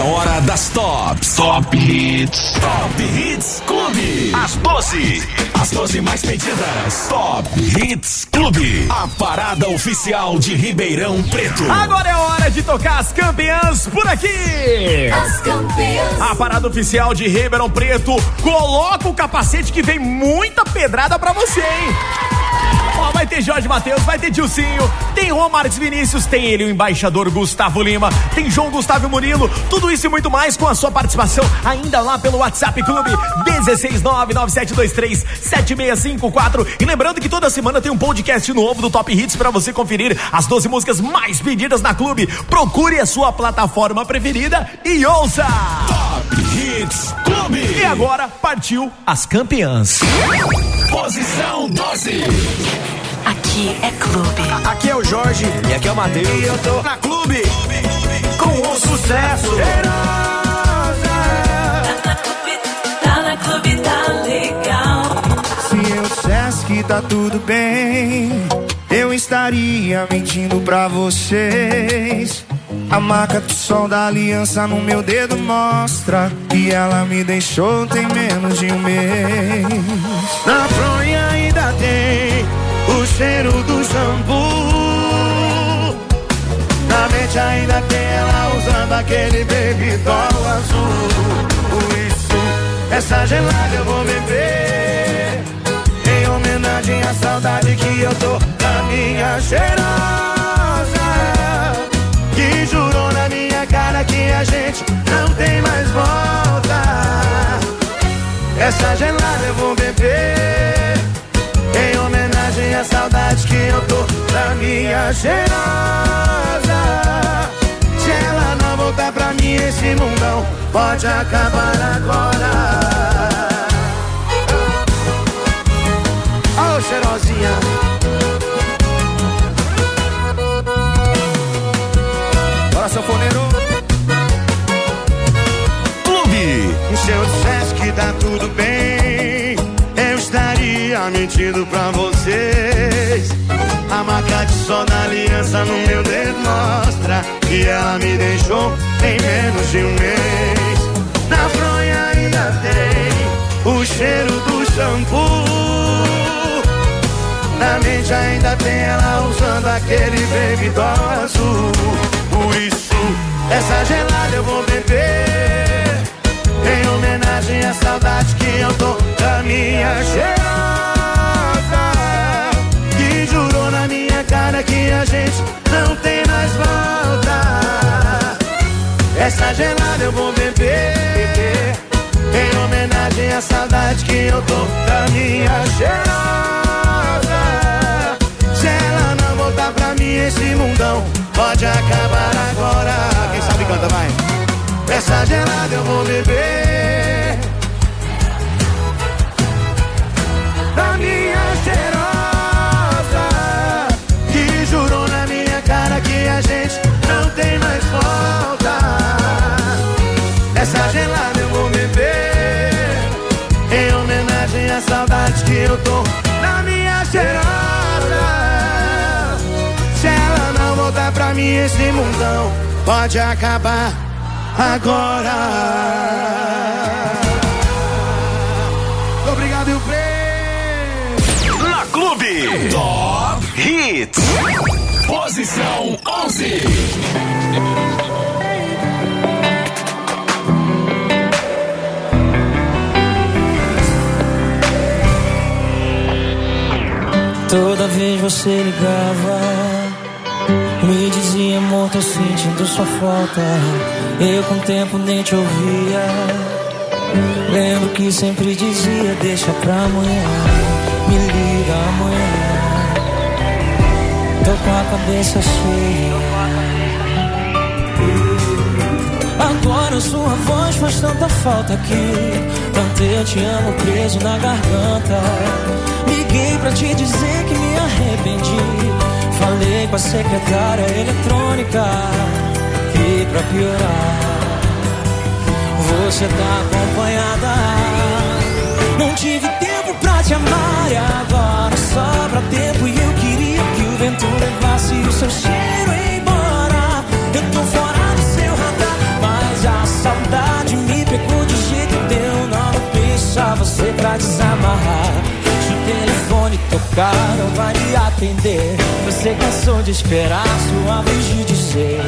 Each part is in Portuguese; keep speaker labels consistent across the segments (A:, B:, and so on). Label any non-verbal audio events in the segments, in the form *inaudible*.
A: É hora das tops. Top Hits. Top Hits Clube. As 12. As 12 mais pedidas. Top Hits Clube. A parada oficial de Ribeirão Preto.
B: Agora é hora de tocar as campeãs por aqui.
C: As campeãs.
B: A parada oficial de Ribeirão Preto. Coloca o capacete que vem muita pedrada pra você, hein? Vai ter Jorge Matheus, vai ter Dilcinho, tem Marques Vinícius, tem ele, o embaixador Gustavo Lima, tem João Gustavo Murilo, tudo isso e muito mais com a sua participação ainda lá pelo WhatsApp Clube 16997237654. E lembrando que toda semana tem um podcast novo do Top Hits para você conferir as 12 músicas mais pedidas na Clube. Procure a sua plataforma preferida e ouça!
A: Top Hits Clube.
B: E agora partiu as campeãs.
A: Posição 12.
D: Aqui é clube.
E: Aqui é o Jorge.
B: E aqui é o Matheus.
E: E eu tô na clube com o sucesso.
D: Tá na clube, tá legal.
E: Se eu dissesse que tá tudo bem, eu estaria mentindo pra vocês. A marca do sol da aliança no meu dedo mostra que ela me deixou tem menos de um mês. Na fronha ainda tem cheiro do shampoo. Na mente ainda tem ela usando aquele baby doll azul. Por isso, essa gelada eu vou beber. Em homenagem à saudade que eu tô da minha cheirosa. Que jurou na minha cara que a gente não tem mais volta. Essa gelada eu vou beber. Saudade que eu tô da minha cheirosa. Se ela não voltar pra mim, esse mundão pode acabar agora. Estaria mentindo pra vocês. A marca de sol da aliança no meu dedo mostra que ela me deixou em menos de um mês. Na fronha ainda tem o cheiro do shampoo. Na mente ainda tem ela usando aquele baby doll azul. Por isso, essa gelada eu vou beber. Em homenagem à saudade que eu tô da minha gente não tem mais volta. Essa gelada eu vou beber Em homenagem à saudade que eu tô da minha cheirosa. Se ela não voltar pra mim esse mundão pode acabar agora. Quem sabe canta, vai. Essa gelada eu vou beber eu tô Da minha cheirosa Se ela não voltar pra mim esse mundão Pode acabar agora. Obrigado, e o prêmio.
A: Na Clube. Top Hits. Posição 11.
F: Toda vez você ligava, me dizia, amor, tô sentindo sua falta. Eu com o tempo nem te ouvia. Lembro que sempre dizia, deixa pra amanhã, me liga amanhã. Tô com a cabeça cheia. Agora sua voz faz tanta falta aqui. Tanto eu te amo preso na garganta liguei pra te dizer que me arrependi. Falei com a secretária eletrônica e pra piorar você tá acompanhada. Não tive tempo pra te amar e agora sobra tempo e eu queria que o vento levasse o seu cheiro embora. Eu tô fora do seu radar, mas a saudade me pegou de jeito teu. Não deixa você pra desamarrar cara não vai me atender. Você cansou de esperar sua vez de dizer: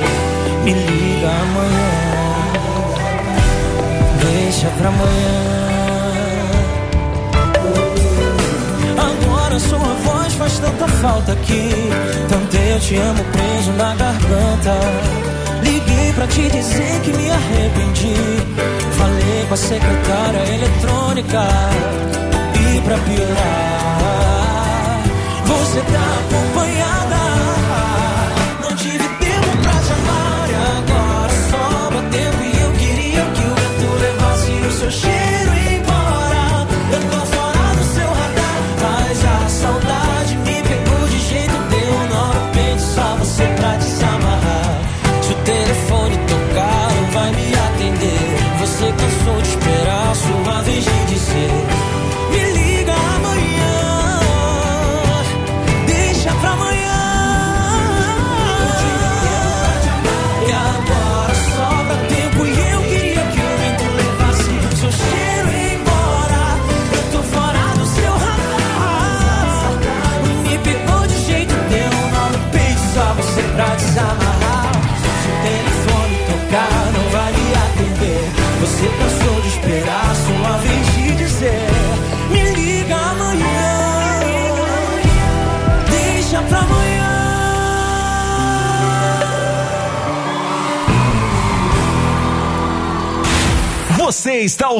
F: Me liga amanhã, deixa pra amanhã. Agora sua voz faz tanta falta aqui. Tanto eu te amo preso na garganta. Liguei pra te dizer que me arrependi. Falei com a secretária eletrônica. E pra piorar você tá
C: por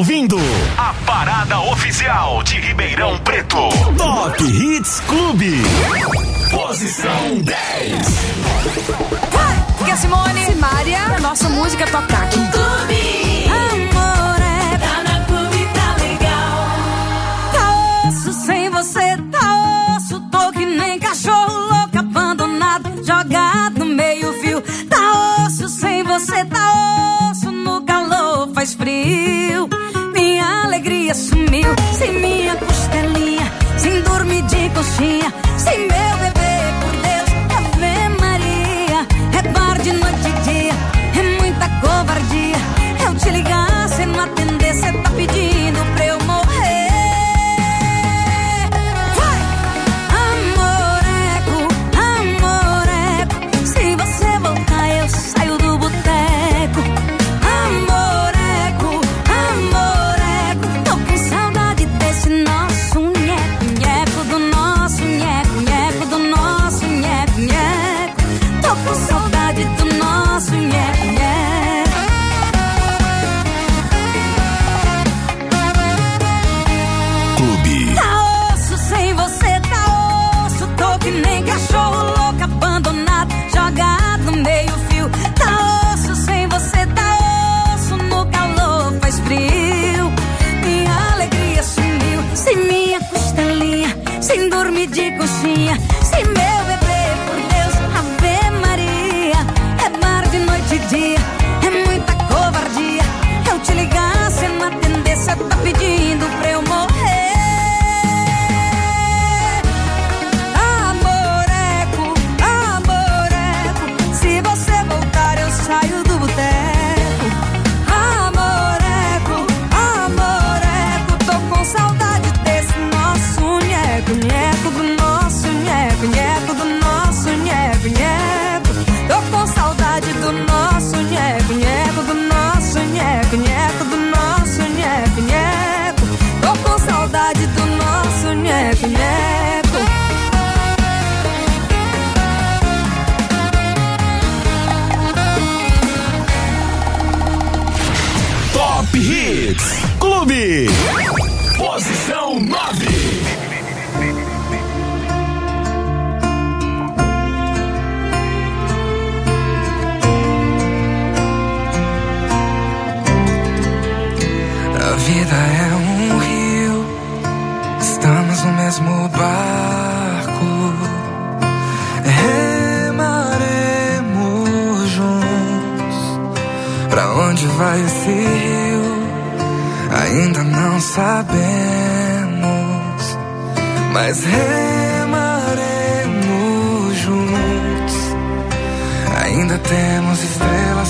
C: ouvindo.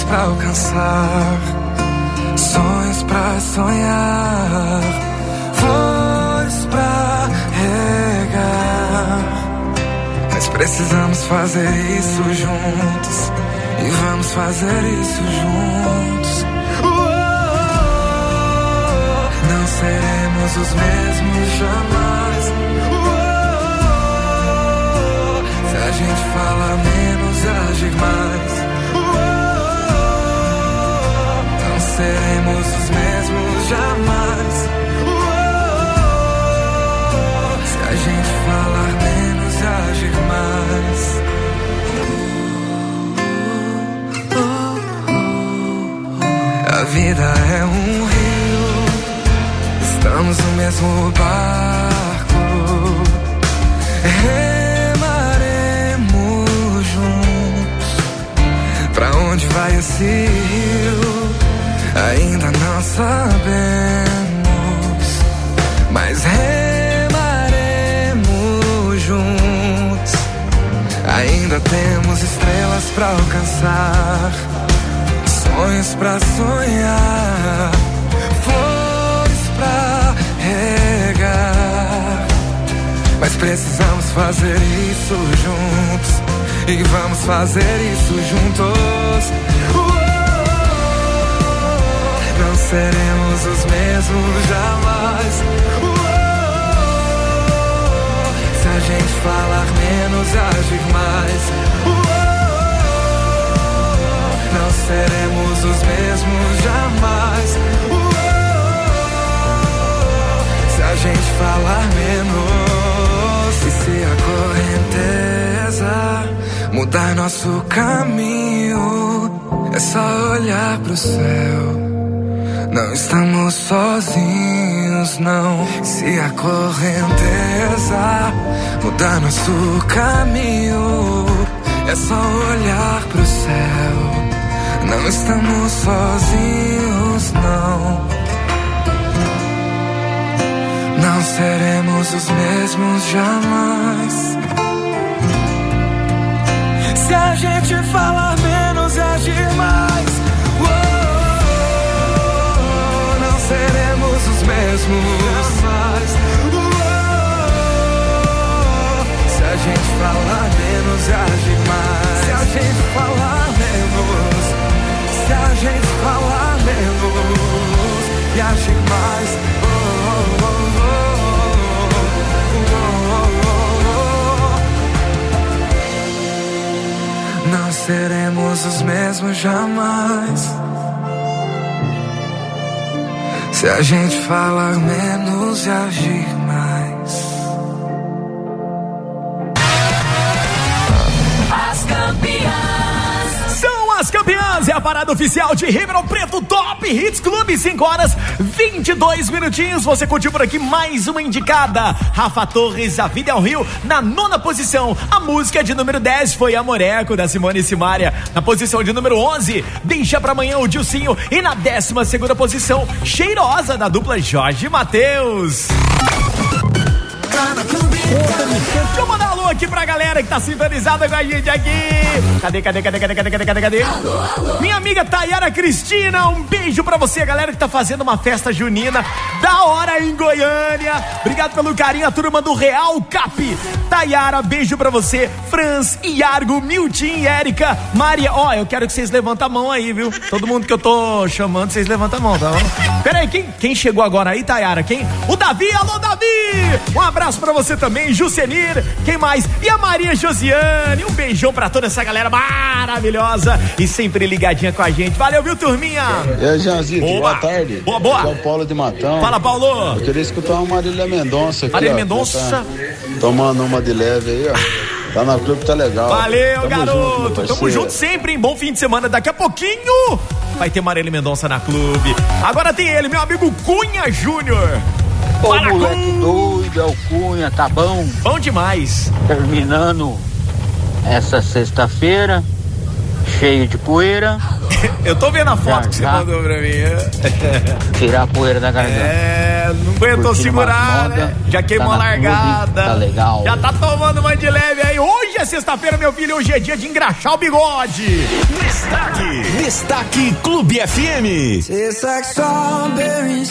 C: sonhos pra
G: alcançar, sonhos pra sonhar, flores pra regar. Mas precisamos fazer isso juntos e vamos fazer isso juntos. Oh, não seremos os mesmos jamais. Oh, se a gente fala menos, agir mais. Seremos os mesmos jamais. Se a gente falar menos agir mais. A vida é um rio, estamos no mesmo barco. Remaremos juntos. Pra onde vai esse rio? Ainda não sabemos, mas remaremos juntos. Ainda temos estrelas pra alcançar sonhos pra sonhar, flores pra regar. Mas precisamos fazer isso juntos e vamos fazer isso juntos. Seremos os mesmos jamais. Se a gente falar menos, agir mais. Não seremos os mesmos jamais. Se a gente falar menos, e se a correnteza mudar nosso caminho, é só olhar pro céu. Não estamos sozinhos, não. Se a correnteza mudar nosso caminho, é só olhar pro céu. Não estamos sozinhos, não. Não seremos os mesmos jamais. Se a gente falar menos e agir seremos os mesmos jamais. Se a gente falar menos e agir mais, se a gente falar menos se a gente falar menos e agir mais. Não seremos os mesmos jamais. Se a gente falar menos e agir mais.
D: As campeãs.
B: São as campeãs, é a parada oficial de Ribeirão Preto Top Hits Clube, 5 horas 22 minutinhos. Você curtiu por aqui mais uma indicada. Rafa Torres, A Vida é um Rio, na nona posição. A música de número 10 foi Amoreco, da Simone Simaria. Na posição de número 11, Deixa pra amanhã o Dilcinho. E na décima segunda posição, Cheirosa, da dupla Jorge Matheus. Deixa eu mandar alô aqui pra galera que tá sintonizada com a gente aqui. Cadê, cadê, cadê, cadê, cadê, cadê, cadê, cadê? Minha amiga Tayara Cristina, um beijo pra você, galera que tá fazendo uma festa junina da hora em Goiânia. Obrigado pelo carinho, a turma do Real Cap. Tayara, beijo pra você. Franz, Iargo, Milton Érica. Maria, ó, eu quero que vocês levantem a mão aí, viu? Todo mundo que eu tô chamando, vocês levantam a mão, tá bom? Pera aí, quem, quem chegou agora aí, Tayara? Quem? O Davi, alô Davi! Um abraço pra você também, Jucenir. Quem mais? E a Maria Josiane. Um beijão pra toda essa galera maravilhosa e sempre ligadinha com a gente. Valeu, viu, turminha?
H: E aí, Janzito,
B: Boa.
H: tarde.
B: Boa, boa.
H: O Paulo de Matão.
B: Fala, Paulo.
H: Eu queria escutar uma Marília Mendonça aqui.
B: Marília Mendonça.
H: tá tomando uma de leve aí, ó. Tá na clube, tá legal.
B: Valeu,
H: Tamo
B: garoto.
H: Junto,
B: Tamo junto sempre, hein? Bom fim de semana. Daqui a pouquinho vai ter Marília Mendonça na clube. Agora tem ele, meu amigo Cunha Júnior.
I: Ô
B: Fala,
I: moleque
B: Cunha.
I: doido, é o Cunha, tá bom?
B: Bom demais.
I: Terminando essa sexta-feira, cheio de poeira, *laughs*
B: Eu tô vendo a foto
I: Já,
B: que você
I: já.
B: mandou pra mim. *laughs*
I: tirar a poeira da garganta.
B: É, não aguentou segurar,
I: moda,
B: né? Já queimou
I: tá
B: a largada.
I: tá legal.
B: Já tá tomando uma de leve aí. Hoje é sexta-feira, meu filho. Hoje é dia de engraxar o bigode.
A: Destaque, destaque Clube FM.
F: Tastes like strawberries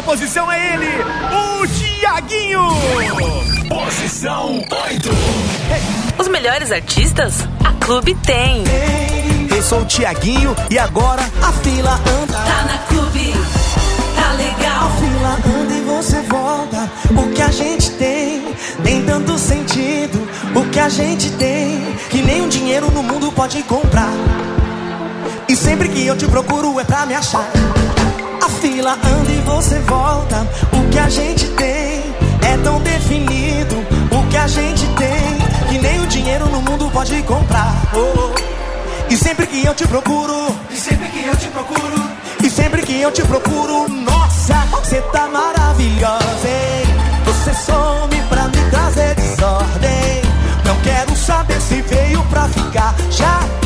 B: oitava posição é ele, o Tiaguinho.
A: Posição 8.
J: Os melhores artistas, a Clube tem.
K: Eu sou o Tiaguinho e agora a fila anda.
L: Tá na clube. Tá legal.
M: fila anda e você volta. O que a gente tem tem tanto sentido. O que a gente tem que nenhum dinheiro no mundo pode comprar. E sempre que eu te procuro é pra me achar. A fila anda e você volta. O que a gente tem é tão definido. O que a gente tem que nem o dinheiro no mundo pode comprar. Oh. E sempre que eu te procuro, e sempre que eu te procuro, e sempre que eu te procuro, nossa, você tá maravilhosa, hein? Você some pra me trazer desordem. Não quero saber se veio pra ficar, já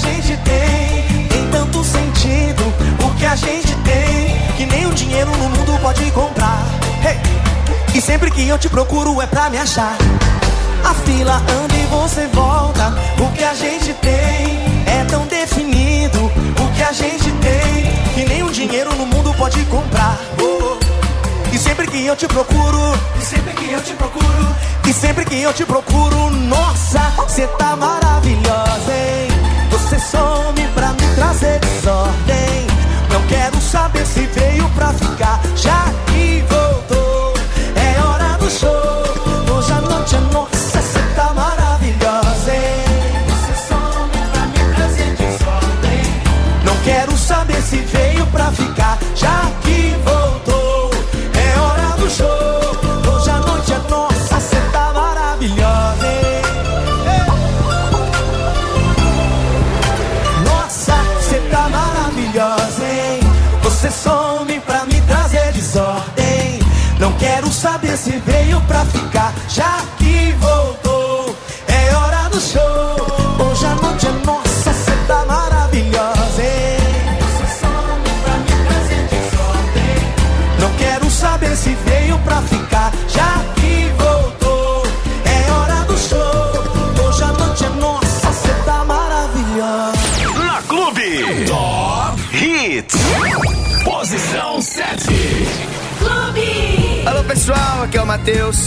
M: gente tem tem tanto sentido. O que a gente tem que nem o dinheiro no mundo pode comprar. Hey! E sempre que eu te procuro é pra me achar. A fila anda e você volta. O que a gente tem é tão definido. O que a gente tem que nem o dinheiro no mundo pode comprar. E sempre que eu te procuro, e sempre que eu te procuro, e sempre que eu te procuro, nossa, você tá maravilhosa, hein? Você some pra me trazer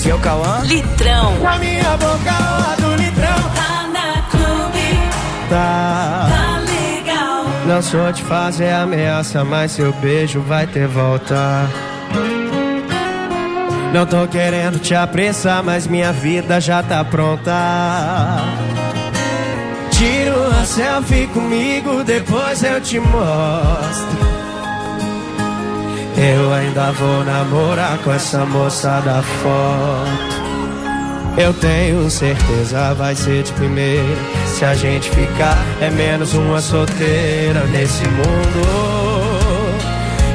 E: Aqui é o Cauã.
N: Litrão.
D: Na minha boca, a do litrão.
J: Tá na clube.
D: Tá.
J: Tá legal.
D: Não sou de fazer ameaça, mas seu beijo vai ter volta. Não tô querendo te apressar, mas minha vida já tá pronta. Tira uma selfie comigo, depois eu te mostro. Eu ainda vou namorar com essa moça da foto. Eu tenho certeza vai ser de primeira. Se a gente ficar, é menos uma solteira nesse mundo.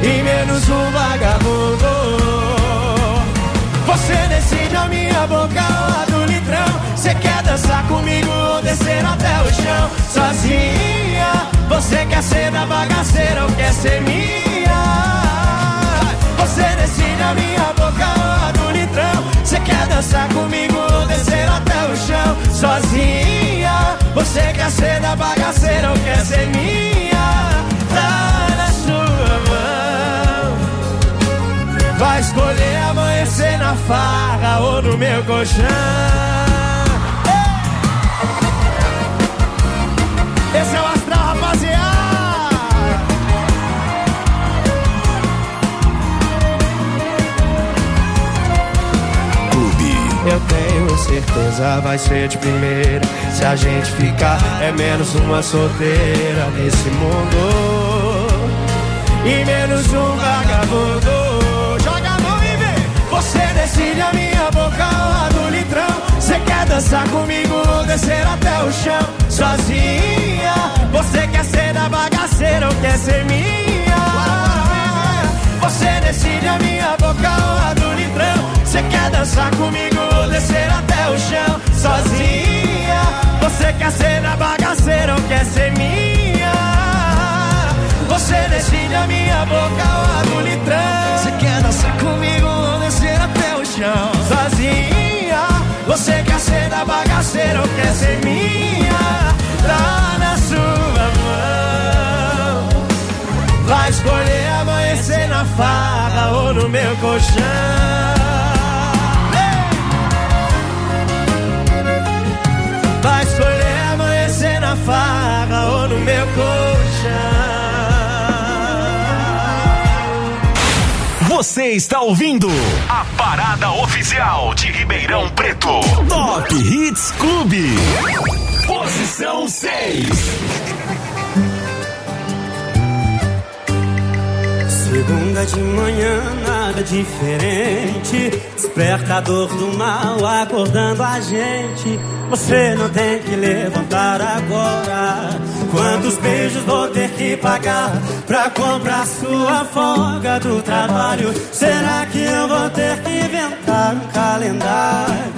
D: E menos um vagabundo. Você decide a minha boca ou a do litrão. Você quer dançar comigo ou descer até o chão? Sozinha, você quer ser da bagaceira ou quer ser minha? Você decide a minha boca ou a do litrão. Você quer dançar comigo ou descer até o chão? Sozinha, você quer ser da bagaceira ou quer ser minha? Tá na sua mão. Vai escolher amanhecer na farra ou no meu colchão. Certeza vai ser de primeira. Se a gente ficar, é menos uma solteira nesse mundo. E menos um vagabundo. Joga a mão e vem. Você decide a minha boca a do litrão. Você quer dançar comigo ou descer até o chão? Sozinha. Você quer ser da bagaceira ou quer ser minha? Você decide a minha boca a do. Você quer dançar comigo ou descer até o chão? Sozinha. Você quer ser da bagaceira ou quer ser minha? Você decide a minha boca ou a do litrão. Você quer dançar comigo ou descer até o chão? Sozinha. Você quer ser da bagaceira ou quer ser minha? Tá na sua mão. Vai escolher amanhecer na farra ou no meu colchão. Farra ou no meu colchão.
A: Você está ouvindo a parada oficial de Ribeirão Preto. Top Hits Clube. Posição 6.
D: Segunda de manhã, nada diferente. Despertador do mal acordando a gente. Você não tem que levantar agora. Quantos beijos vou ter que pagar pra comprar sua folga do trabalho? Será que eu vou ter que inventar um calendário?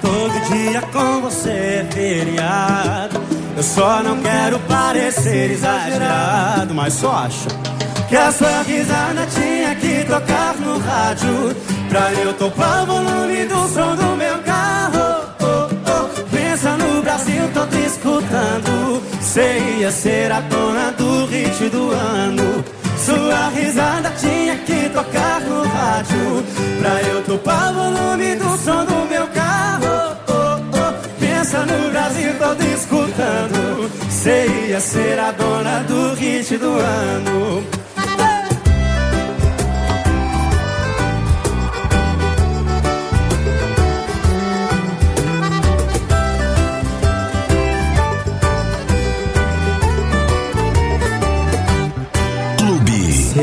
D: Todo dia com você é feriado. Eu só não quero parecer exagerado, mas só acho que a sua risada tinha que tocar no rádio Pra eu topar o volume do som do meu carro oh, oh. Pensa no Brasil todo escutando Você ia ser a dona do hit do ano Sua risada tinha que tocar no rádio Pra eu topar o volume do som do meu carro oh, oh. Pensa no Brasil todo escutando Você ia ser a dona do hit do ano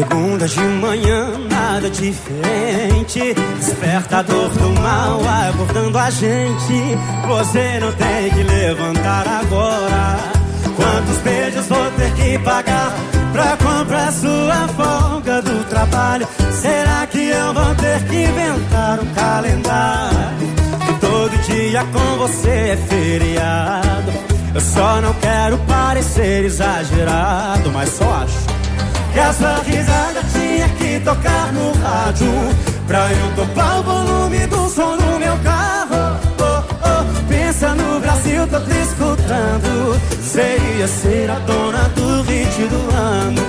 D: Segunda de manhã, nada diferente. Despertador do mal acordando a gente. Você não tem que levantar agora. Quantos beijos vou ter que pagar
O: pra comprar sua folga do trabalho. Será que eu vou ter que inventar um calendário? Que todo dia com você é feriado. Eu só não quero parecer exagerado, mas só acho que a sua risada tinha que tocar no rádio Pra eu topar o volume do som do meu carro. Oh, oh. Pensa no Brasil, tô te escutando. Você ia ser a dona do hit do ano.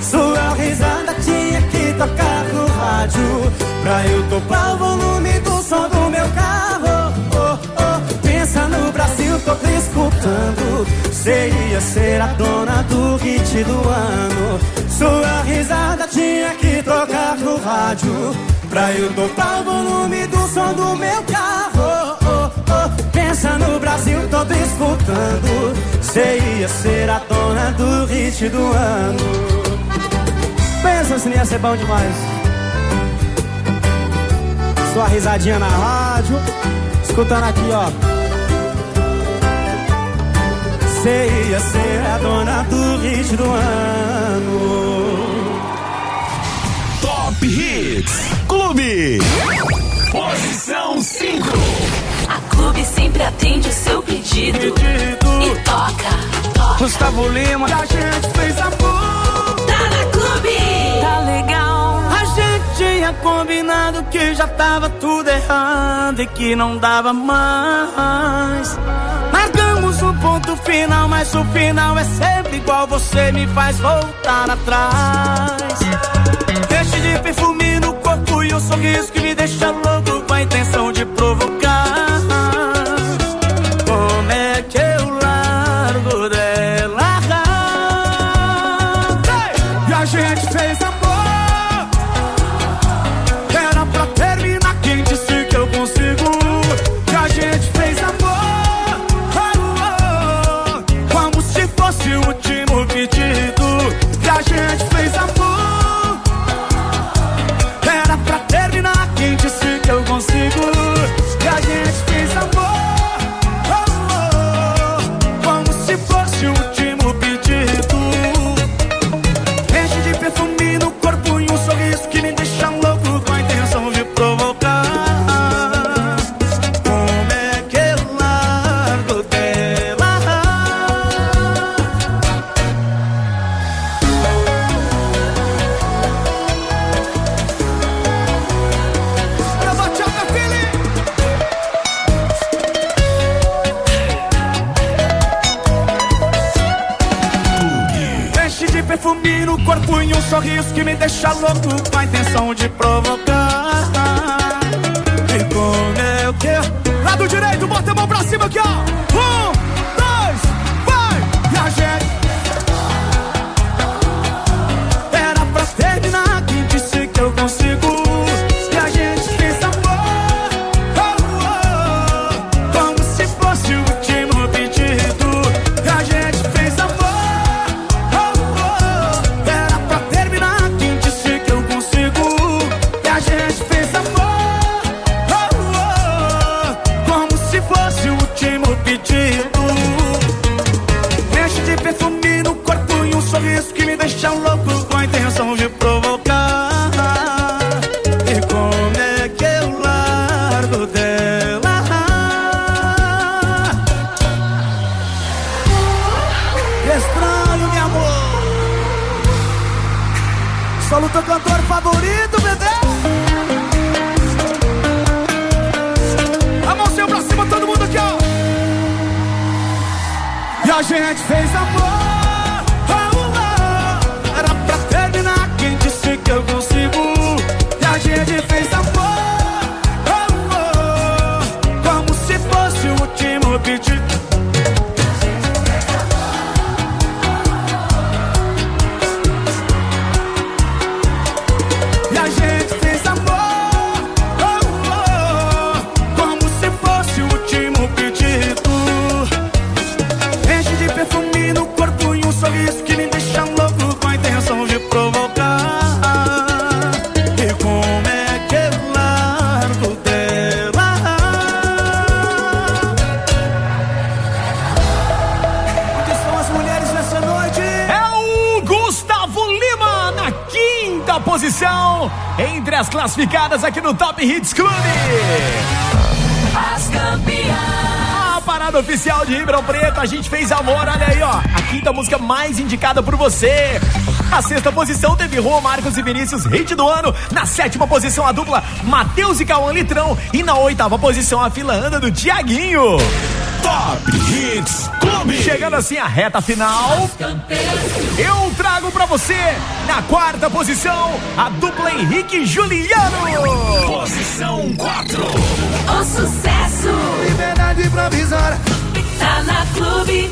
O: Sua risada tinha que tocar no rádio Pra eu topar o volume do som do meu carro. Oh, oh. Pensa no Brasil, tô te escutando. Você ia ser a dona do hit do ano Sua risada tinha que tocar no rádio. Pra eu topar o volume do som do meu carro. Oh, oh. Pensa no Brasil todo escutando. Você ia ser a dona do hit do ano. Pensa se não ia ser bom demais. Sua risadinha na rádio. Escutando aqui ó Você ia ser a dona do hit do ano
A: Top Hits Clube. Posição 5.
J: A Clube sempre atende o seu pedido. E toca.
P: Gustavo Lima, a gente fez amor.
J: Tá na Clube.
P: Tá legal. A gente tinha combinado que já tava tudo errado e que não dava mais. Marcamos um ponto final, mas o final é sempre igual. Você me faz voltar atrás. Deixe de perfume no corpo e um sorriso que me deixa louco com a intenção de provocar. Intenção de provocar. E como é que. Lado direito, bota a mão pra cima aqui, ó.
B: Classificadas aqui no Top Hits Clube.
J: As campeãs.
B: A parada oficial de Ribeirão Preto, a gente fez amor, olha aí, ó. A quinta música mais indicada por você. A sexta posição teve Rô, Marcos e Vinícius, hit do ano. Na sétima posição, a dupla Matheus e Cauã Litrão. E na oitava posição, a fila anda do Tiaguinho.
A: Top Hits Clube.
B: Chegando assim a reta final. Eu trago pra você, na quarta posição, a dupla Henrique e Juliano.
A: Posição 4.
J: O sucesso
E: Liberdade provisória.
J: tá na clube.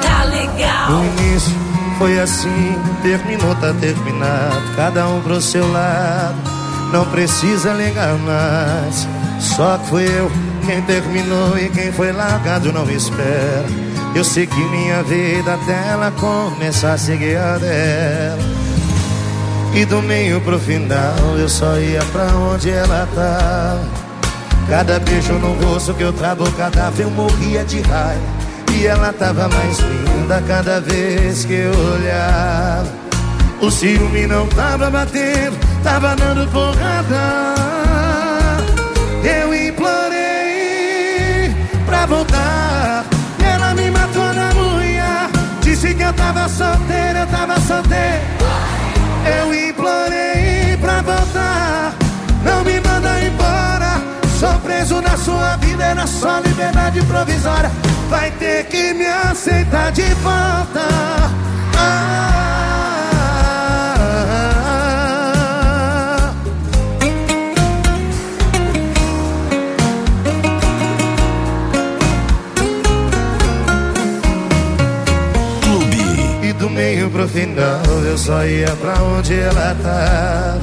J: Tá legal.
E: O início foi assim, terminou, tá terminado. Cada um pro seu lado, não precisa ligar mais. Só que fui eu quem terminou e quem foi largado não espera. Eu segui minha vida até ela começar a seguir a dela. E do meio pro final eu só ia pra onde ela tá. Cada beijo no rosto que eu trago cadáver eu morria de raiva. E ela tava mais linda cada vez que eu olhava. O ciúme não tava batendo, tava dando porrada. Voltar. E ela me matou na unha. Disse que eu tava solteira, eu tava solteira. Eu implorei pra voltar. Não me manda embora. Sou preso na sua vida, é na sua liberdade provisória. Vai ter que me aceitar de volta. Ah, Meio pro final eu só ia pra onde ela tava.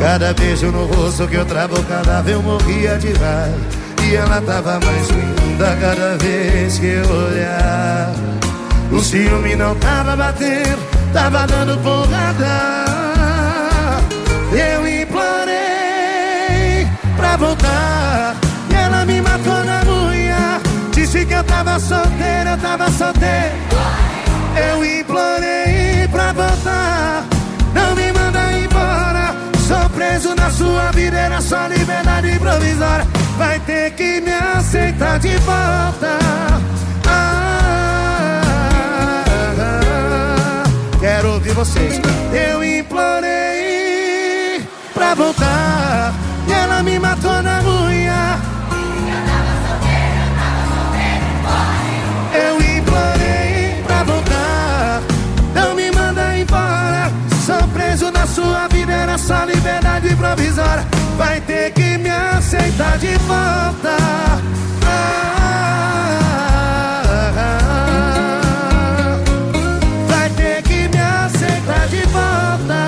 E: Cada beijo no rosto que eu travo o cadáver eu morria de raiva. E ela tava mais linda cada vez que eu olhava. O ciúme não tava batendo, tava dando porrada. Eu implorei pra voltar. E ela me matou na unha. Disse que eu tava solteira, eu tava solteira. Eu na sua vida, era só liberdade provisória. Vai ter que me aceitar de volta. Ah, quero ouvir vocês. Eu implorei pra voltar. Provisória. Vai ter que me aceitar de volta. Ah, vai ter que me aceitar de volta.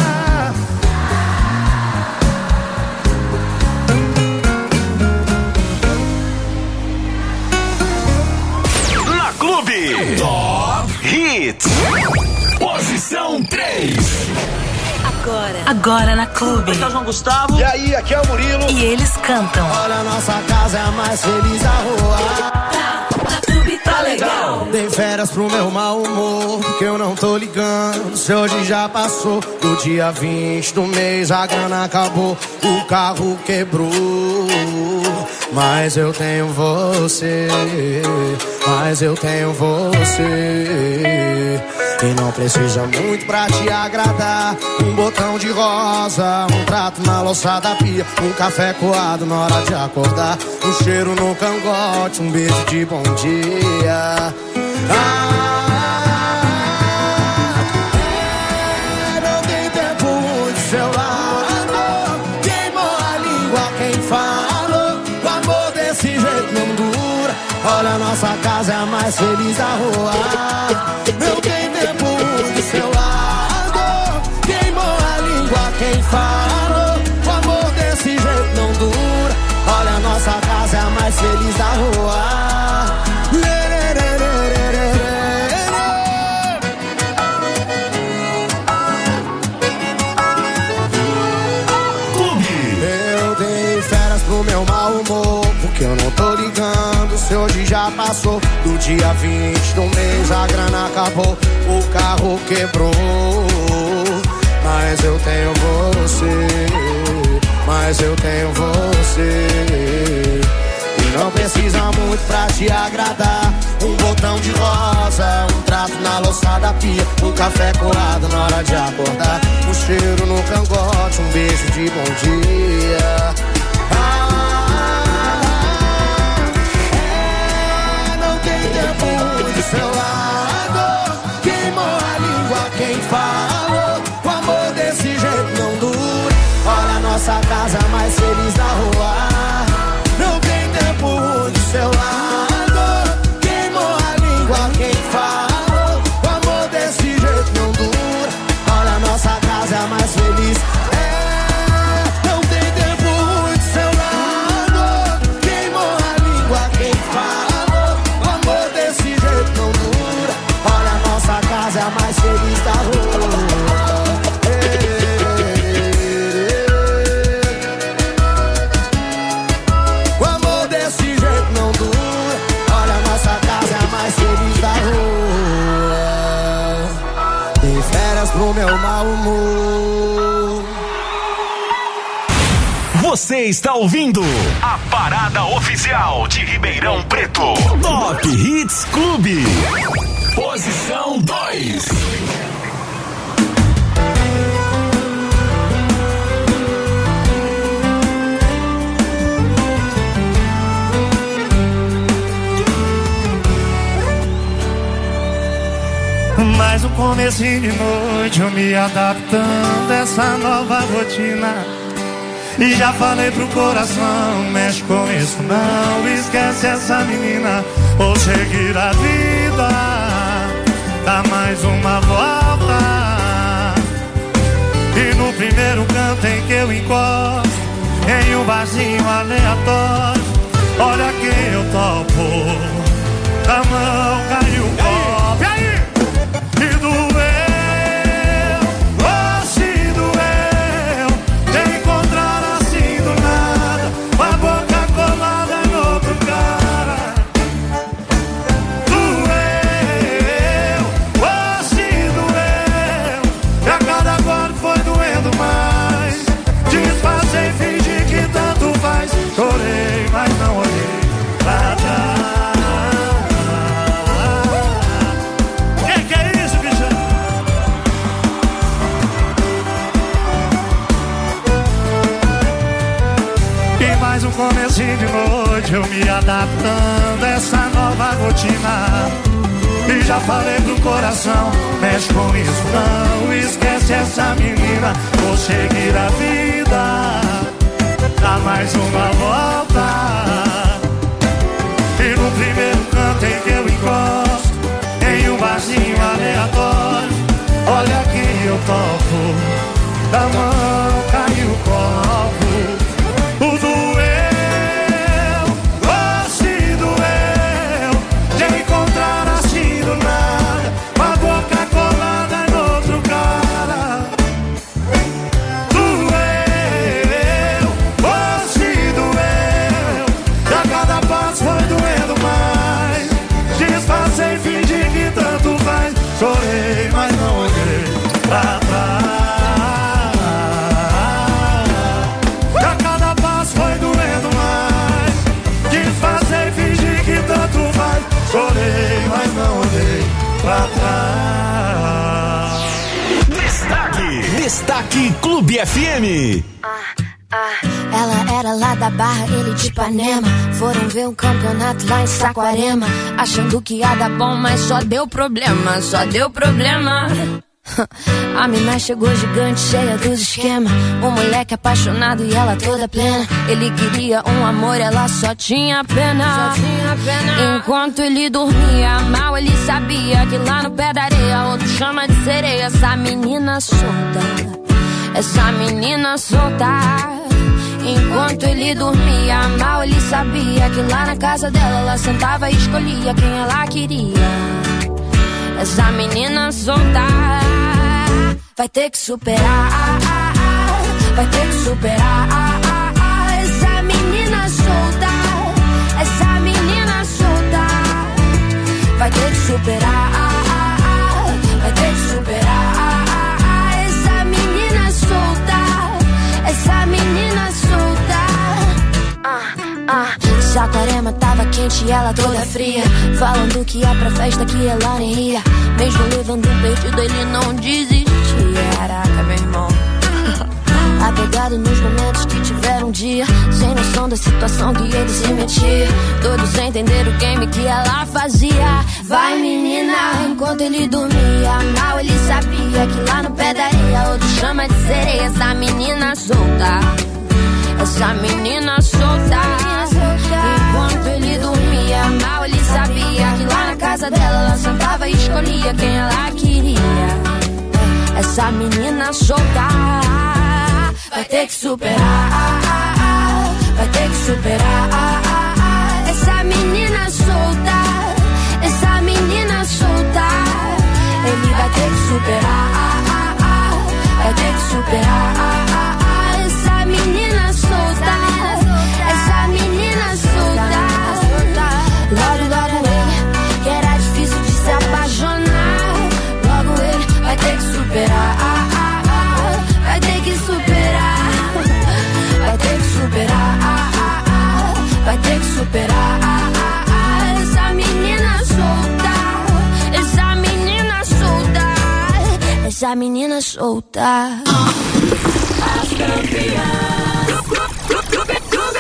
A: Na Clube. Top Hits. Posição 3.
J: Agora. Agora na clube.
K: Aqui é o João Gustavo.
E: E aí, aqui é o Murilo.
J: E eles cantam.
E: Olha, nossa casa é a mais feliz da rua.
J: Tá, clube tá legal.
E: Dei férias pro meu mau humor, que eu não tô ligando. Se hoje já passou do dia 20 do mês, a grana acabou, o carro quebrou. Mas eu tenho você, mas eu tenho você. E não precisa muito pra te agradar. Um botão de rosa, um prato na louça da pia, um café coado na hora de acordar. Um cheiro no cangote, um beijo de bom dia. Ah, Olha, nossa casa é a mais feliz da rua.
Q: Já passou do dia 20 do mês, a grana acabou, o carro quebrou. Mas eu tenho você, mas eu tenho você. E não precisa muito pra te agradar. Um botão de rosa, um trato na louça da pia, um café colado na hora de acordar. Um cheiro no cangote, um beijo de bom dia. É, seu lado. Queimou a língua, quem falou? O amor desse jeito não dura. Olha a nossa casa mais feliz
A: está ouvindo a parada oficial de Ribeirão Preto. Top Hits Clube. Posição 2.
E: Mais um comecinho de noite, eu me adaptando a essa nova rotina. E já falei pro coração, mexe com isso não, esquece essa menina, vou seguir a vida, dá mais uma volta. E no primeiro canto em que eu encosto, em um barzinho aleatório, olha quem eu topo, a mão caiu de noite, eu me adaptando a essa nova rotina. E já falei pro coração, mexe com isso não, esquece essa menina, vou seguir a vida, dá mais uma volta. E no primeiro canto em que eu encosto Em um barzinho aleatório Olha quem eu topo Da mão
A: Destaque. Clube FM.
R: Ela era lá da Barra, ele de Ipanema. Foram ver um campeonato lá em Saquarema. Achando que ia dar bom, mas só deu problema, só deu problema. *laughs* A mina chegou gigante, cheia dos esquemas. Um moleque apaixonado e ela toda plena. Ele queria um amor, ela só tinha pena. Enquanto ele dormia mal, ele sabia que lá no pé da areia, outro chama de sereia. Essa menina solta, essa menina solta. Enquanto ele dormia mal, ele sabia que lá na casa dela ela sentava e escolhia quem ela queria. Essa menina solta vai ter que superar, vai ter que superar. Essa menina solta, essa menina solta. vai ter que superar. Vai ter que superar. Essa menina solta, essa menina solta. Saquarema tava quente e ela toda fria. Falando que ia pra festa que ela nem ia. Mesmo levando perdido, ele não desistia. Caraca, meu irmão. *laughs* Apegado nos momentos que tiveram um dia Sem noção da situação que ele se metia Todos entenderam o game que ela fazia Vai menina, enquanto ele dormia Mal ele sabia que lá no pé da areia Outro chama de sereia Essa menina solta Essa menina solta Mal ele sabia que lá na casa dela Ela sentava e escolhia quem ela queria. Essa menina solta vai ter que superar, Essa menina solta.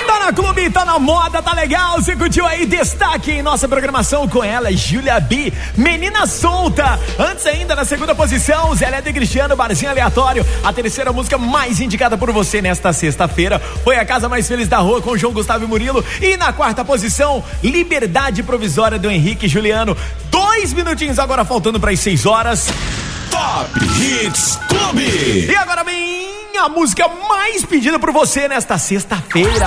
B: Tá na clube, tá na moda, tá legal. Você curtiu aí? Destaque em nossa programação com ela, Julia B. Menina solta. Antes ainda, na segunda posição, Zé Neto e Cristiano, Barzinho Aleatório. A terceira música mais indicada por você nesta sexta-feira foi A Casa Mais Feliz da Rua com João Gustavo e Murilo. E na quarta posição, Liberdade Provisória do Henrique Juliano. Dois minutinhos agora faltando para as seis horas.
A: Top Hits Clube.
B: E agora vem a música mais pedida por você nesta sexta-feira.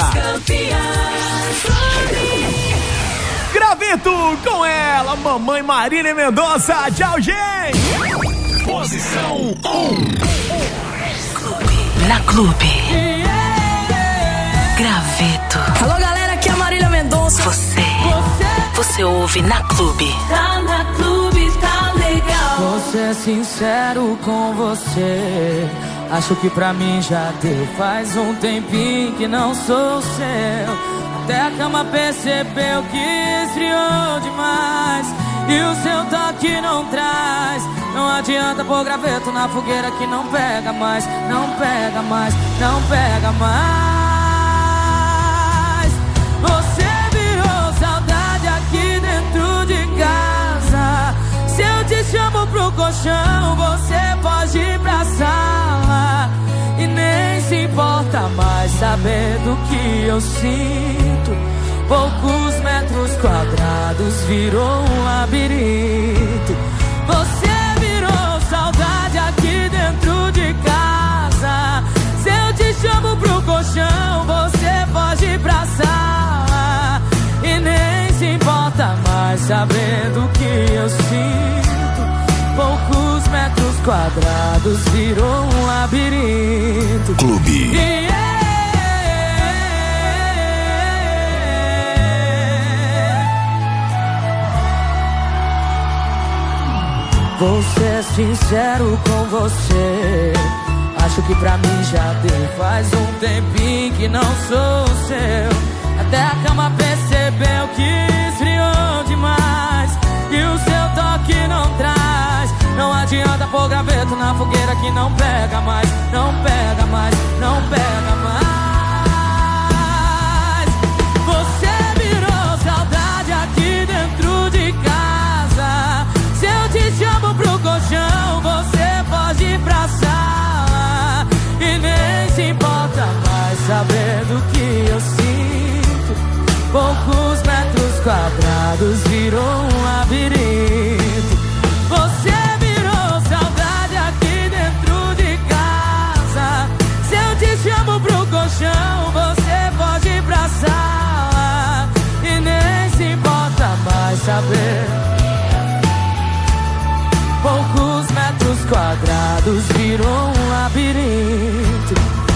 B: Graveto com ela, mamãe Marília Mendonça. Tchau, gente.
A: Posição 1.
J: Na Clube. Graveto.
C: Alô, galera, aqui é a Marília Mendonça.
J: Você. Você ouve na Clube.
D: Tá na clube, legal.
F: Vou ser sincero com você. Acho que pra mim já deu. Faz um tempinho que não sou seu. Até a cama percebeu que esfriou demais. E o seu toque não traz. Não adianta pôr graveto na fogueira que não pega mais. Não pega mais, não pega mais. Chamo pro colchão, você pode ir pra sala. E nem se importa mais sabendo que eu sinto. Poucos metros quadrados virou um labirinto. Você virou saudade aqui dentro de casa. Se eu te chamo pro colchão, você pode ir pra sala. E nem se importa mais sabendo que eu sinto. Poucos metros quadrados virou um labirinto.
A: Clube.
F: E Vou ser sincero com você. Acho que pra mim já deu. Faz um tempinho que não sou seu. Até a cama percebeu que fogueira que não pega mais. Não pega mais, não pega mais. Você virou saudade aqui dentro de casa. Se eu te chamo pro colchão, você pode ir pra sala. E nem se importa mais sabendo que eu sinto. Poucos metros quadrados virou um labirinto. Saber. Poucos metros quadrados virou um labirinto.